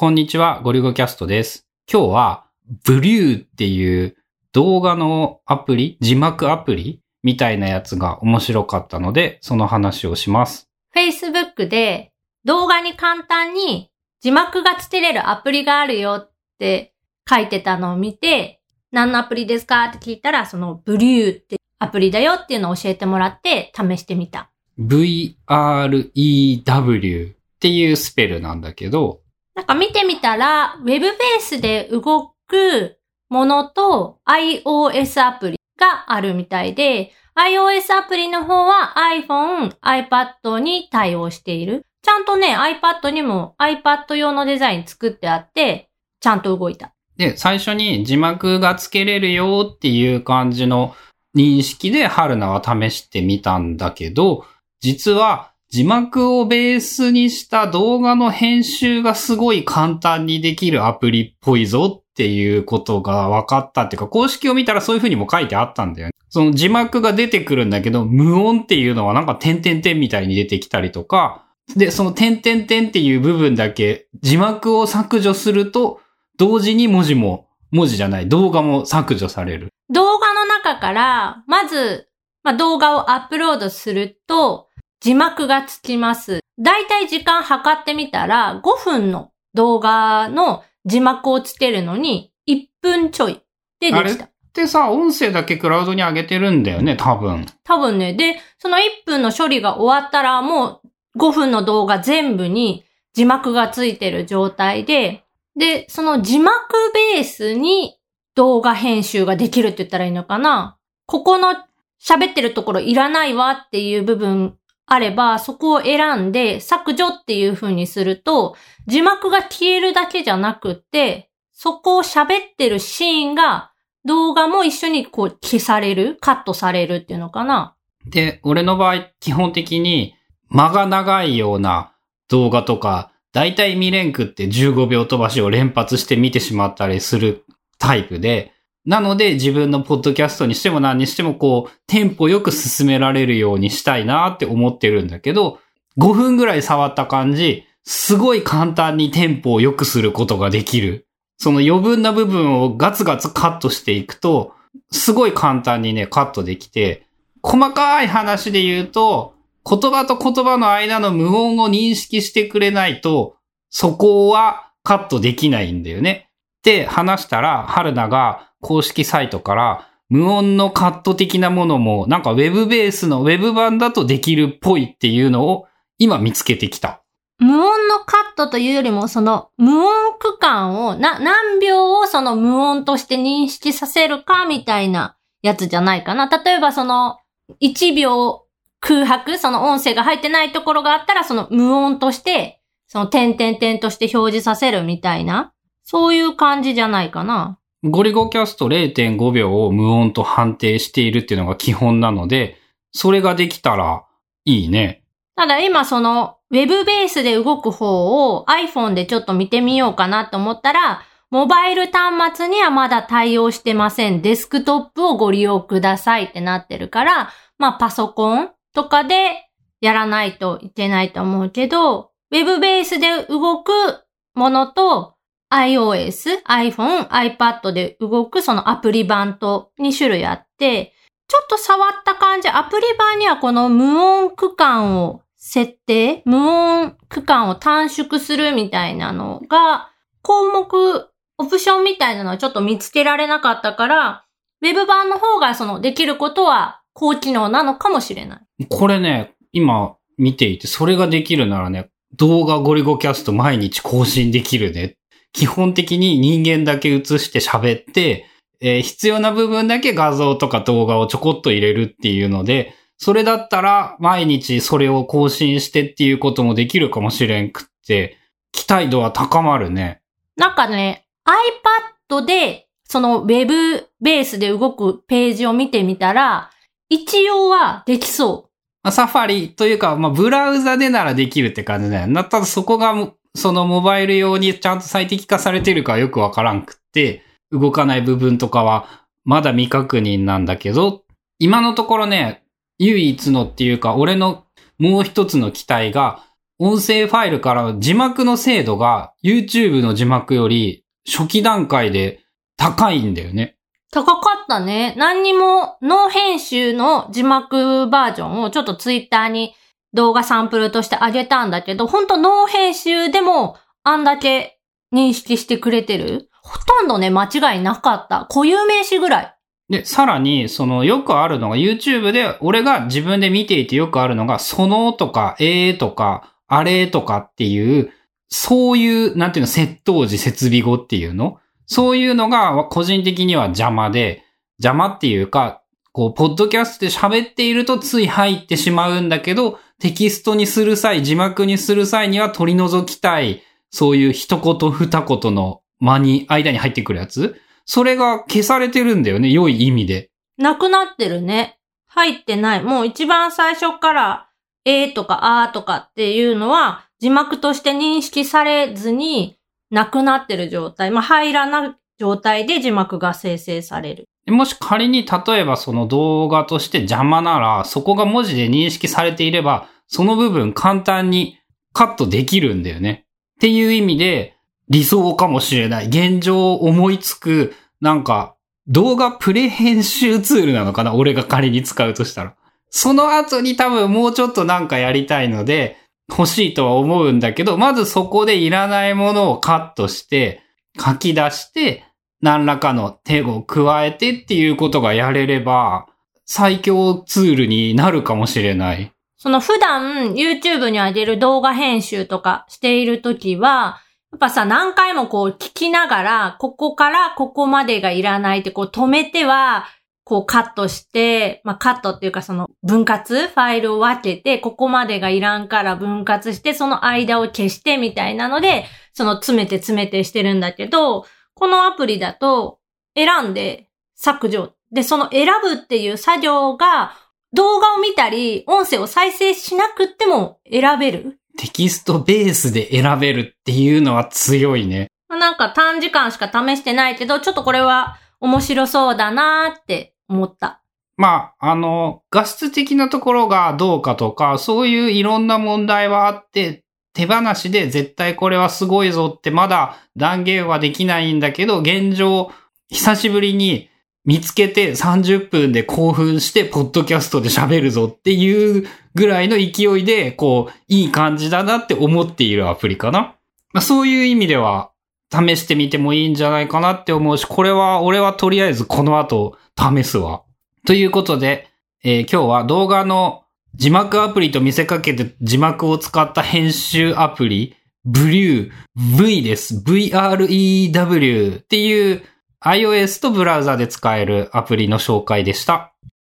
こんにちは、ゴリゴキャストです。今日は、ブリューっていう動画のアプリ、字幕アプリみたいなやつが面白かったので、その話をします。Facebook で動画に簡単に字幕がつけれるアプリがあるよって書いてたのを見て、何のアプリですかって聞いたら、そのブリューってアプリだよっていうのを教えてもらって試してみた。VREW っていうスペルなんだけど、なんか見てみたら、ウェブベースで動くものと iOS アプリがあるみたいで、iOS アプリの方は iPhone、iPad に対応している。ちゃんとね、iPad にも iPad 用のデザイン作ってあって、ちゃんと動いた。で、最初に字幕がつけれるよっていう感じの認識で春菜は試してみたんだけど、実は字幕をベースにした動画の編集がすごい簡単にできるアプリっぽいぞっていうことが分かったっていうか、公式を見たらそういう風にも書いてあったんだよね。その字幕が出てくるんだけど、無音っていうのはなんか点々点みたいに出てきたりとか、で、その点々点っていう部分だけ字幕を削除すると、同時に文字も、文字じゃない、動画も削除される。動画の中から、まず、まあ、動画をアップロードすると、字幕がつきます。だいたい時間測ってみたら、5分の動画の字幕をつけるのに、1分ちょいでできた。でさ、音声だけクラウドに上げてるんだよね、多分。多分ね、で、その1分の処理が終わったら、もう5分の動画全部に字幕がついてる状態で、で、その字幕ベースに動画編集ができるって言ったらいいのかなここの喋ってるところいらないわっていう部分あれば、そこを選んで削除っていう風にすると、字幕が消えるだけじゃなくって、そこを喋ってるシーンが動画も一緒にこう消される、カットされるっていうのかな。で、俺の場合、基本的に間が長いような動画とか、だいたい見れんくって15秒飛ばしを連発して見てしまったりするタイプで、なので自分のポッドキャストにしても何にしてもこう、テンポよく進められるようにしたいなって思ってるんだけど、5分ぐらい触った感じ、すごい簡単にテンポを良くすることができる。その余分な部分をガツガツカットしていくと、すごい簡単にね、カットできて、細かい話で言うと、言葉と言葉の間の無音を認識してくれないと、そこはカットできないんだよね。って話したら、春菜が公式サイトから無音のカット的なものも、なんかウェブベースのウェブ版だとできるっぽいっていうのを今見つけてきた。無音のカットというよりも、その無音区間を、な、何秒をその無音として認識させるかみたいなやつじゃないかな。例えばその1秒空白、その音声が入ってないところがあったら、その無音として、その点々点として表示させるみたいな、そういう感じじゃないかな。ゴリゴキャスト0.5秒を無音と判定しているっていうのが基本なので、それができたらいいね。ただ今そのウェブベースで動く方を iPhone でちょっと見てみようかなと思ったら、モバイル端末にはまだ対応してません。デスクトップをご利用くださいってなってるから、まあパソコンとかでやらないといけないと思うけど、ウェブベースで動くものと iOS、iPhone、iPad で動くそのアプリ版と2種類あって、ちょっと触った感じ、アプリ版にはこの無音区間を設定、無音区間を短縮するみたいなのが、項目、オプションみたいなのはちょっと見つけられなかったから、ウェブ版の方がそのできることは高機能なのかもしれない。これね、今見ていて、それができるならね、動画ゴリゴキャスト毎日更新できるね。基本的に人間だけ映して喋って、えー必要な部分だけ画像とか動画をちょこっと入れるっていうので、それだったら毎日それを更新してっていうこともできるかもしれんくって、期待度は高まるね。なんかね、iPad でそのウェブベースで動くページを見てみたら、一応はできそう。まあサファリというか、まあ、ブラウザでならできるって感じだよな。ただそこがも、そのモバイル用にちゃんと最適化されてるかよくわからんくって、動かない部分とかはまだ未確認なんだけど、今のところね、唯一のっていうか、俺のもう一つの期待が、音声ファイルから字幕の精度が YouTube の字幕より初期段階で高いんだよね。高かったね。何にも、ノー編集の字幕バージョンをちょっとツイッターに動画サンプルとしてあげたんだけど、ほんとノー編集でもあんだけ認識してくれてる？ほとんどね、間違いなかった。固有名詞ぐらい。で、さらに、その、よくあるのが、YouTube で、俺が自分で見ていてよくあるのが、そのとか、えーとか、あれとかっていう、そういう、なんていうの、窃盗時、設備語っていうの？そういうのが、個人的には邪魔で、邪魔っていうか、こう、ポッドキャストで喋っているとつい入ってしまうんだけど、テキストにする際、字幕にする際には取り除きたい、そういう一言二言の間に、間に入ってくるやつ？それが消されてるんだよね、良い意味で。なくなってるね。入ってない。もう一番最初から、えーとかあーとかっていうのは、字幕として認識されずに、なくなってる状態。まあ、入らない状態で字幕が生成される。もし仮に例えばその動画として邪魔なら、そこが文字で認識されていれば、その部分簡単にカットできるんだよね。っていう意味で、理想かもしれない。現状を思いつく、なんか、動画プレ編集ツールなのかな俺が仮に使うとしたら。その後に多分もうちょっとなんかやりたいので、欲しいとは思うんだけど、まずそこでいらないものをカットして、書き出して、何らかの手を加えてっていうことがやれれば、最強ツールになるかもしれない。その普段 YouTube に上げる動画編集とかしているときは、やっぱさ、何回もこう聞きながら、ここからここまでがいらないってこう止めては、こうカットして、まあカットっていうかその分割ファイルを分けて、ここまでがいらんから分割して、その間を消してみたいなので、その詰めて詰めてしてるんだけど、このアプリだと選んで削除。で、その選ぶっていう作業が動画を見たり、音声を再生しなくっても選べる。テキストベースで選べるっていうのは強いね。まあなんか短時間しか試してないけど、ちょっとこれは面白そうだなーって思った。まあ、あの、画質的なところがどうかとか、そういういろんな問題はあって、手放しで絶対これはすごいぞってまだ断言はできないんだけど、現状、久しぶりに見つけて30分で興奮して、ポッドキャストで喋るぞっていうぐらいの勢いで、こう、いい感じだなって思っているアプリかな。まあ、そういう意味では、試してみてもいいんじゃないかなって思うし、これは、俺はとりあえずこの後試すわ。ということで、えー今日は動画の字幕アプリと見せかけて字幕を使った編集アプリ、ブリュー V です。VREW っていう iOS とブラウザで使えるアプリの紹介でした。